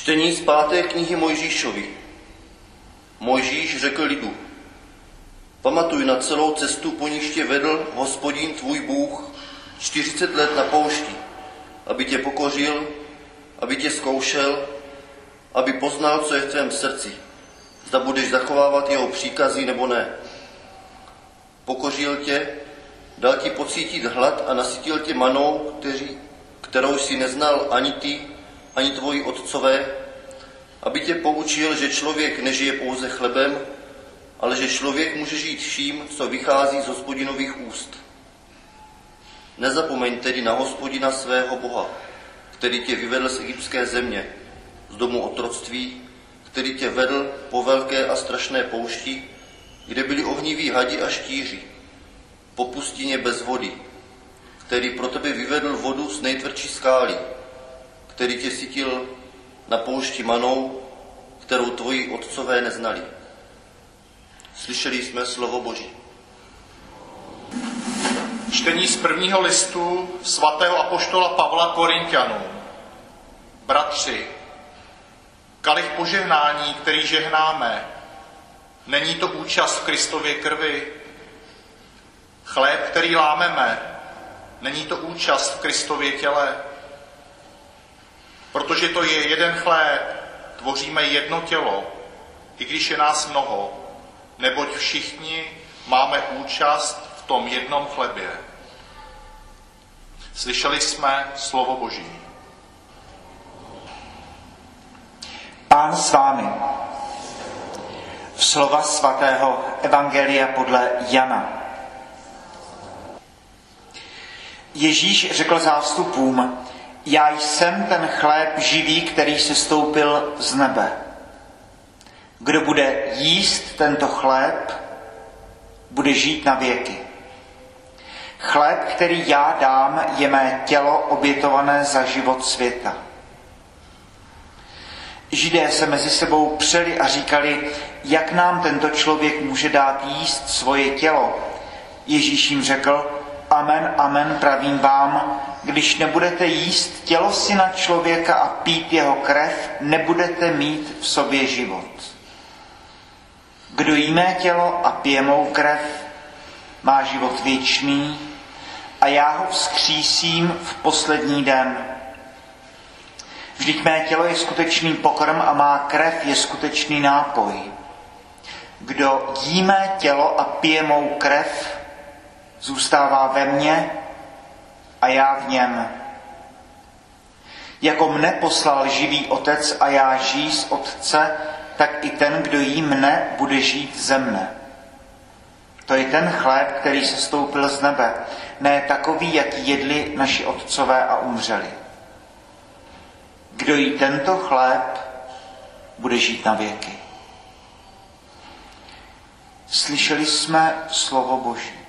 Čtení z páté knihy Mojžíšovi. Mojžíš řekl lidu, pamatuj na celou cestu, po níž tě vedl hospodin tvůj Bůh 40 let na poušti, aby tě pokořil, aby tě zkoušel, aby poznal, co je v tvém srdci, zda budeš zachovávat jeho příkazy nebo ne. Pokořil tě, dal ti pocítit hlad a nasytil tě manou, kteří, kterou si neznal ani ty, ani tvoji otcové, aby tě poučil, že člověk nežije pouze chlebem, ale že člověk může žít vším, co vychází z hospodinových úst. Nezapomeň tedy na hospodina svého Boha, který tě vyvedl z egyptské země, z domu otroctví, který tě vedl po velké a strašné poušti, kde byli ohniví hadi a štíři, po pustině bez vody, který pro tebe vyvedl vodu z nejtvrdší skály, který tě sytil na poušti manou, kterou tvoji otcové neznali. Slyšeli jsme slovo Boží. Čtení z prvního listu svatého apoštola Pavla Korintianů. Bratři, kalich požehnání, který žehnáme, není to účast v Kristově krvi. Chléb, který lámeme, není to účast v Kristově těle. Protože to je jeden chléb, tvoříme jedno tělo, i když je nás mnoho, neboť všichni máme účast v tom jednom chlebě. Slyšeli jsme slovo Boží. Pán s vámi. Slova svatého Evangelia podle Jana. Ježíš řekl zástupům, já jsem ten chléb živý, který se stoupil z nebe. Kdo bude jíst tento chléb, bude žít na věky. Chléb, který já dám, je mé tělo obětované za život světa. Židé se mezi sebou přeli a říkali, jak nám tento člověk může dát jíst svoje tělo. Ježíš jim řekl, amen, amen, pravím vám, když nebudete jíst tělo syna člověka a pít jeho krev, nebudete mít v sobě život. Kdo jí mé tělo a pije mou krev, má život věčný a já ho vzkřísím v poslední den. Vždyť mé tělo je skutečný pokrm a má krev je skutečný nápoj. Kdo jí mé tělo a pije mou krev, zůstává ve mně a já v něm. Jako mne poslal živý otec a já žijí z otce, tak i ten, kdo jí mne, bude žít ze mne. To je ten chléb, který se stoupil z nebe, ne takový, jak jedli naši otcové a umřeli. Kdo jí tento chléb, bude žít na věky. Slyšeli jsme slovo Boží.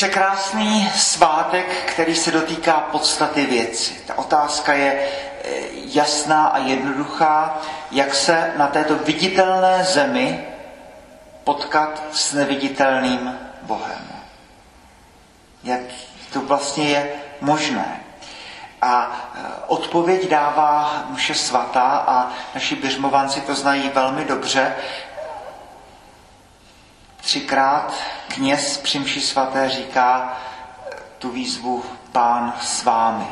Překrásný svátek, který se dotýká podstaty věci. Ta otázka je eh, jasná a jednoduchá, jak se na této viditelné zemi potkat s neviditelným Bohem. Jak to vlastně je možné. A eh, odpověď dává muše svatá a naši běžmovanci to znají velmi dobře. Třikrát kněz při mši svaté říká tu výzvu Pán s vámi.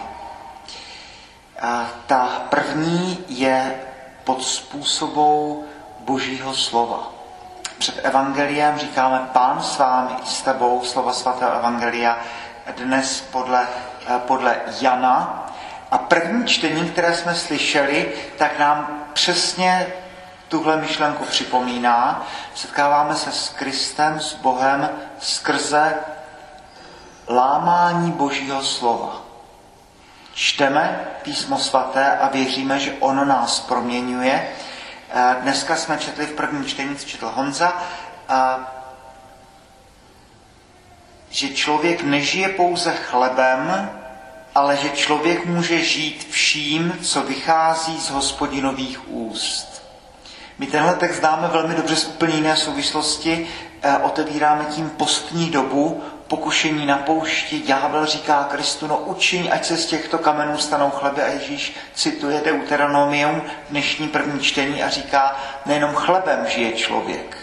A ta první je pod způsobou Božího slova. Před evangeliem říkáme Pán s vámi i s tebou, slova svatého evangelia, dnes podle, podle Jana. A první čtení, které jsme slyšeli, tak nám přesně tuhle myšlenku připomíná. Setkáváme se s Kristem, s Bohem skrze lámání Božího slova. Čteme písmo svaté a věříme, že ono nás proměňuje. Dneska jsme četli v prvním čtení, četl Honza, že člověk nežije pouze chlebem, ale že člověk může žít vším, co vychází z hospodinových úst. My tenhle text známe velmi dobře z úplně jiné souvislosti. Eh, otevíráme tím postní dobu pokušení na poušti, ďábel říká Kristu, no učiň, ať se z těchto kamenů stanou chleby a Ježíš cituje Deuteronomium, dnešní první čtení a říká, nejenom chlebem žije člověk,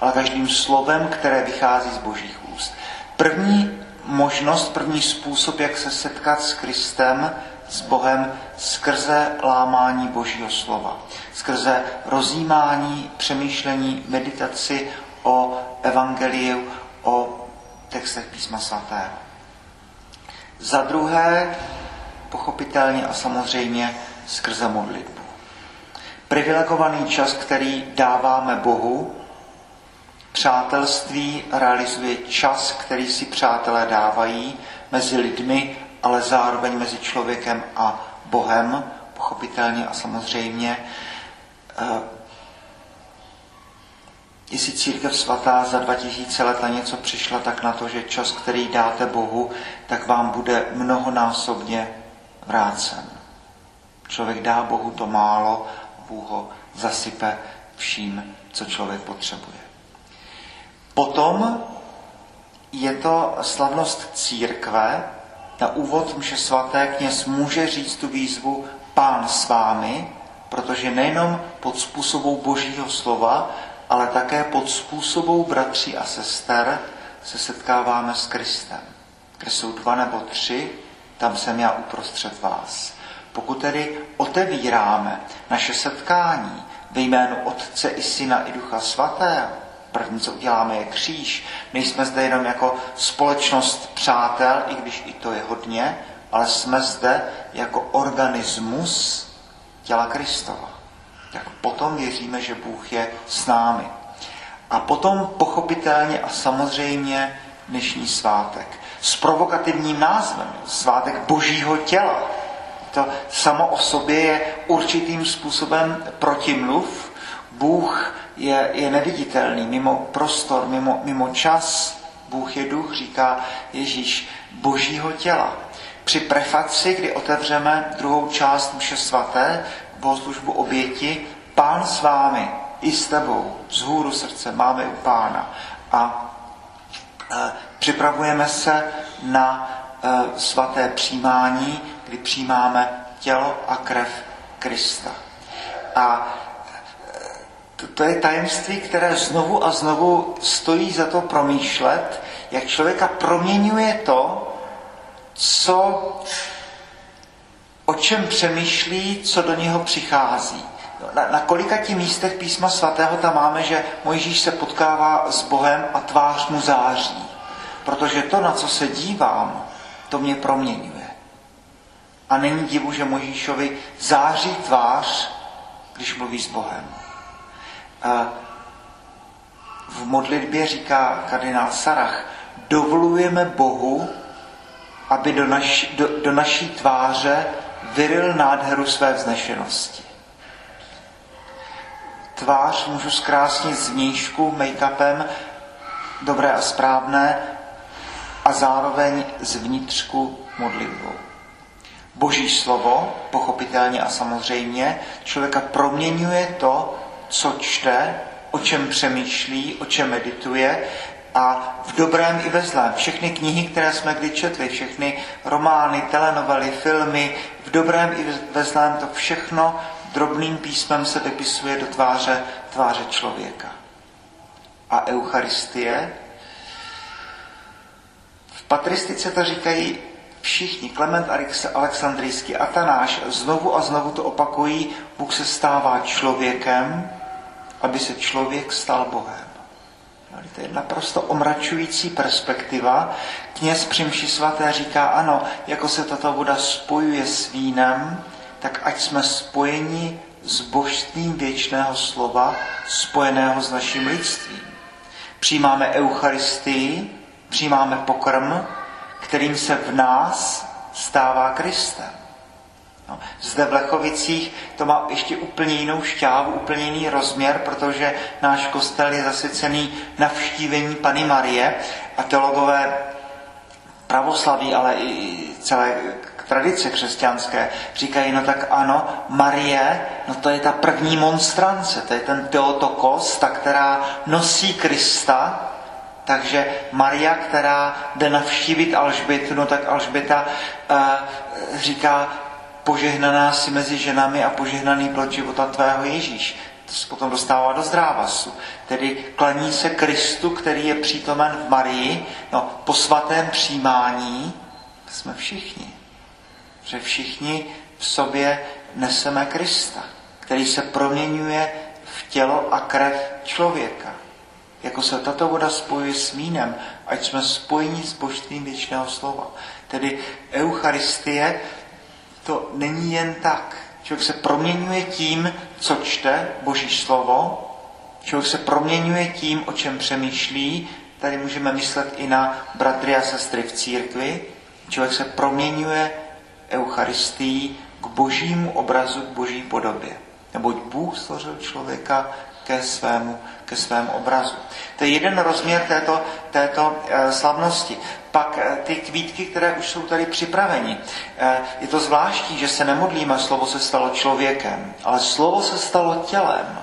ale každým slovem, které vychází z božích úst. První možnost, první způsob, jak se setkat s Kristem, s Bohem, skrze lámání Božího slova, skrze rozjímání, přemýšlení, meditaci o evangeliu, o textech písma svatého. Za druhé, pochopitelně a samozřejmě skrze modlitbu. Privilegovaný čas, který dáváme Bohu, přátelství realizuje čas, který si přátelé dávají mezi lidmi, ale zároveň mezi člověkem a Bohem, pochopitelně a samozřejmě. Eh, Jestli církev svatá za 2000 let na něco přišla, tak na to, že čas, který dáte Bohu, tak vám bude mnohonásobně vrácen. Člověk dá Bohu to málo, Bůh ho zasype vším, co člověk potřebuje. Potom je to slavnost církve. Na úvod mše svaté kněz může říct tu výzvu Pán s vámi, protože nejenom pod způsobou božího slova, ale také pod způsobou bratří a sester se setkáváme s Kristem. Kde jsou dva nebo tři, tam jsem já uprostřed vás. Pokud tedy otevíráme naše setkání ve jménu Otce i Syna i Ducha Svatého, první, co uděláme, je kříž. Nejsme zde jenom jako společnost přátel, i když i to je hodně, ale jsme zde jako organismus těla Kristova tak potom věříme, že Bůh je s námi. A potom pochopitelně a samozřejmě dnešní svátek. S provokativním názvem svátek božího těla. To samo o sobě je určitým způsobem protimluv. Bůh je, je neviditelný, mimo prostor, mimo, mimo čas. Bůh je duch, říká Ježíš, božího těla. Při prefaci, kdy otevřeme druhou část mše svaté, bohoslužbu oběti, pán s vámi, i s tebou, z hůru srdce máme u pána. A e, připravujeme se na e, svaté přijímání, kdy přijímáme tělo a krev Krista. A to, to je tajemství, které znovu a znovu stojí za to promýšlet, jak člověka proměňuje to, co o čem přemýšlí, co do něho přichází. Na, na kolika ti místech písma svatého tam máme, že Mojžíš se potkává s Bohem a tvář mu září. Protože to, na co se dívám, to mě proměňuje. A není divu, že Mojžíšovi září tvář, když mluví s Bohem. V modlitbě říká kardinál Sarach, dovolujeme Bohu, aby do, naš, do, do naší tváře vyril nádheru své vznešenosti. Tvář můžu zkrásnit zvnějšku, make-upem, dobré a správné, a zároveň zvnitřku modlitbou. Boží slovo, pochopitelně a samozřejmě, člověka proměňuje to, co čte, o čem přemýšlí, o čem medituje a v dobrém i ve zlém. Všechny knihy, které jsme kdy četli, všechny romány, telenovely, filmy, v dobrém i ve zlém, to všechno drobným písmem se vypisuje do tváře, tváře člověka. A Eucharistie, v patristice to říkají všichni, Klement Alexandrijský, Atanáš, znovu a znovu to opakují, Bůh se stává člověkem, aby se člověk stal Bohem. To je naprosto omračující perspektiva. Kněz při svaté říká, ano, jako se tato voda spojuje s vínem, tak ať jsme spojeni s božstvím věčného slova, spojeného s naším lidstvím. Přijímáme Eucharistii, přijímáme pokrm, kterým se v nás stává Kristem. No, zde v Lechovicích to má ještě úplně jinou šťávu, úplně jiný rozměr, protože náš kostel je zasycený navštívení Pany Marie a teologové pravoslaví, ale i celé tradice křesťanské říkají, no tak ano, Marie, no to je ta první monstrance, to je ten Teotokos, ta, která nosí Krista Takže Maria, která jde navštívit Alžbětu, no tak Alžběta uh, říká, požehnaná si mezi ženami a požehnaný plod života tvého Ježíš. To se potom dostává do zdrávasu. Tedy klaní se Kristu, který je přítomen v Marii, no, po svatém přijímání jsme všichni. Že všichni v sobě neseme Krista, který se proměňuje v tělo a krev člověka. Jako se tato voda spojuje s mínem, ať jsme spojeni s božstvím věčného slova. Tedy Eucharistie to není jen tak. Člověk se proměňuje tím, co čte Boží slovo, člověk se proměňuje tím, o čem přemýšlí, tady můžeme myslet i na bratry a sestry v církvi, člověk se proměňuje Eucharistií k božímu obrazu, k boží podobě. Neboť Bůh stvořil člověka ke svému, ke svému obrazu. To je jeden rozměr této, této e, slavnosti. Pak e, ty kvítky, které už jsou tady připraveni. E, je to zvláštní, že se nemodlíme, slovo se stalo člověkem, ale slovo se stalo tělem.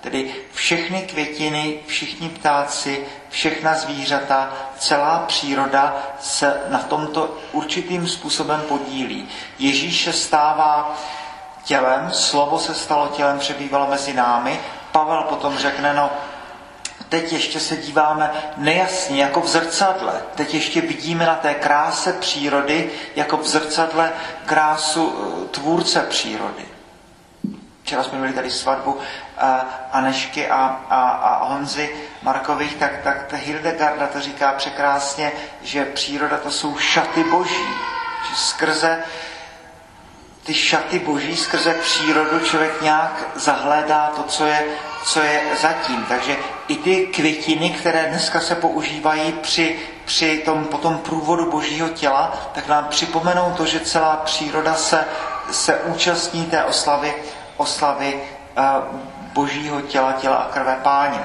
Tedy všechny květiny, všichni ptáci, všechna zvířata, celá příroda se na tomto určitým způsobem podílí. Ježíš se stává tělem, slovo se stalo tělem, přebývalo mezi námi. Pavel potom řekne, no teď ještě se díváme nejasně, jako v zrcadle. Teď ještě vidíme na té kráse přírody, jako v zrcadle krásu eh, tvůrce přírody. Včera jsme měli tady svatbu uh, Anešky a, a, a Honzy Markových, tak, tak ta Hildegarda to říká překrásně, že příroda to jsou šaty boží. Že skrze ty šaty boží, skrze přírodu člověk nějak zahledá to, co je, co je zatím. Takže i ty květiny, které dneska se používají při, při tom potom průvodu božího těla, tak nám připomenou to, že celá příroda se, se účastní té oslavy oslavy eh, božího těla, těla a krve páně.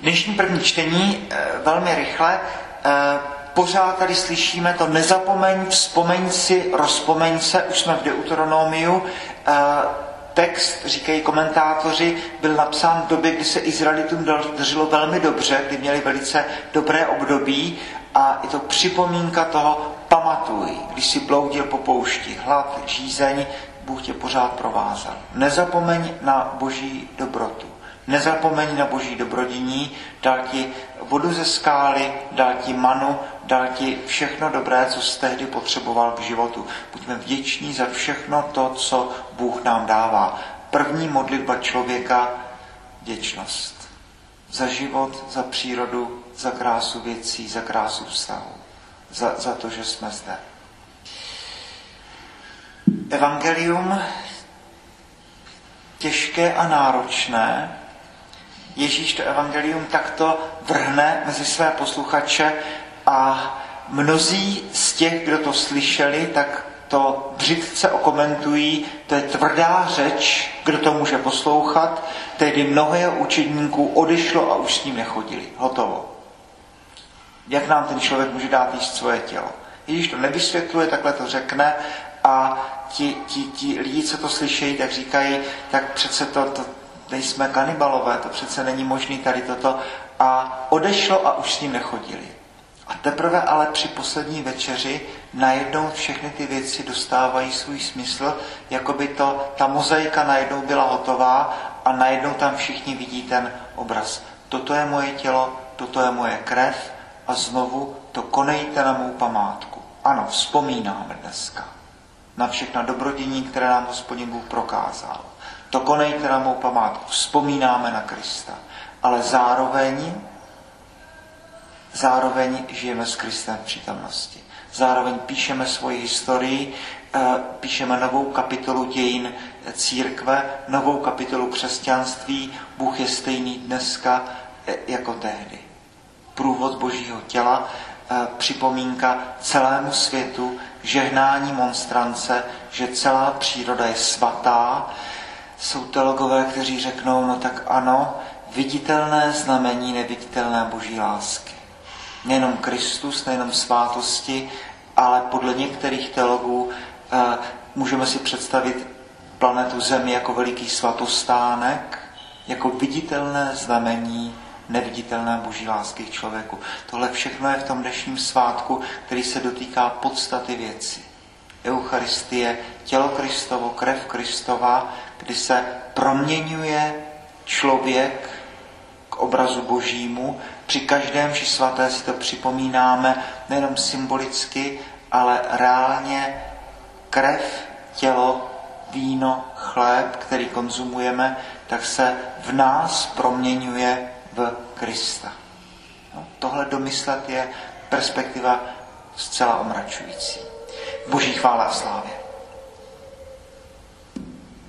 Dnešní první čtení eh, velmi rychle. Eh, pořád tady slyšíme to nezapomeň, vzpomeň si, rozpomeň se, už jsme v Deuteronomiu. Text, říkají komentátoři, byl napsán v době, kdy se Izraelitům dařilo velmi dobře, kdy měli velice dobré období a je to připomínka toho, pamatuj, když si bloudil po poušti, hlad, žízeň, Bůh tě pořád provázel. Nezapomeň na boží dobrotu. Nezapomeň na boží dobrodění, dal ti vodu ze skály, dal ti manu, dal ti všechno dobré, co jsi tehdy potřeboval k životu. Buďme vděční za všechno to, co Bůh nám dává. První modlitba člověka, vděčnost. Za život, za přírodu, za krásu věcí, za krásu vztahu. Za, za to, že jsme zde evangelium těžké a náročné. Ježíš to evangelium takto vrhne mezi své posluchače a mnozí z těch, kdo to slyšeli, tak to břitce okomentují, to je tvrdá řeč, kdo to může poslouchat, tedy mnohé učedníků odešlo a už s ním nechodili. Hotovo. Jak nám ten člověk může dát jíst svoje tělo? Ježíš to nevysvětluje, takhle to řekne a ti, ti, ti lidi, co to slyšejí, tak říkají, tak přece to, to nejsme kanibalové, to přece není možný tady toto. A odešlo a už s ním nechodili. A teprve ale při poslední večeři najednou všechny ty věci dostávají svůj smysl, jako by to, ta mozaika najednou byla hotová a najednou tam všichni vidí ten obraz. Toto je moje tělo, toto je moje krev a znovu to konejte na mou památku. Ano, vzpomínáme dneska na všechna dobrodění, které nám hospodin Bůh prokázal. To konejte na mou památku, vzpomínáme na Krista, ale zároveň, zároveň žijeme s Kristem v přítomnosti. Zároveň píšeme svoji historii, eh, píšeme novou kapitolu dějin církve, novou kapitolu křesťanství. Bůh je stejný dneska eh, jako tehdy. Průvod božího těla, eh, připomínka celému světu, žehnání monstrance, že celá příroda je svatá. Jsou teologové, kteří řeknou, no tak ano, viditelné znamení neviditelné boží lásky. Nejenom Kristus, nejenom svátosti, ale podle některých teologů eh, můžeme si představit planetu Zemi jako veliký svatostánek, jako viditelné znamení neviditelné boží lásky k člověku. Tohle všechno je v tom dnešním svátku, který se dotýká podstaty věci. Eucharistie, tělo Kristovo, krev Kristova, kdy se proměňuje člověk k obrazu božímu. Při každém vši svaté si to připomínáme nejenom symbolicky, ale reálně krev, tělo, víno, chléb, který konzumujeme, tak se v nás proměňuje v Krista. No, tohle domyslet je perspektiva zcela omračující. Boží chvála a slávě.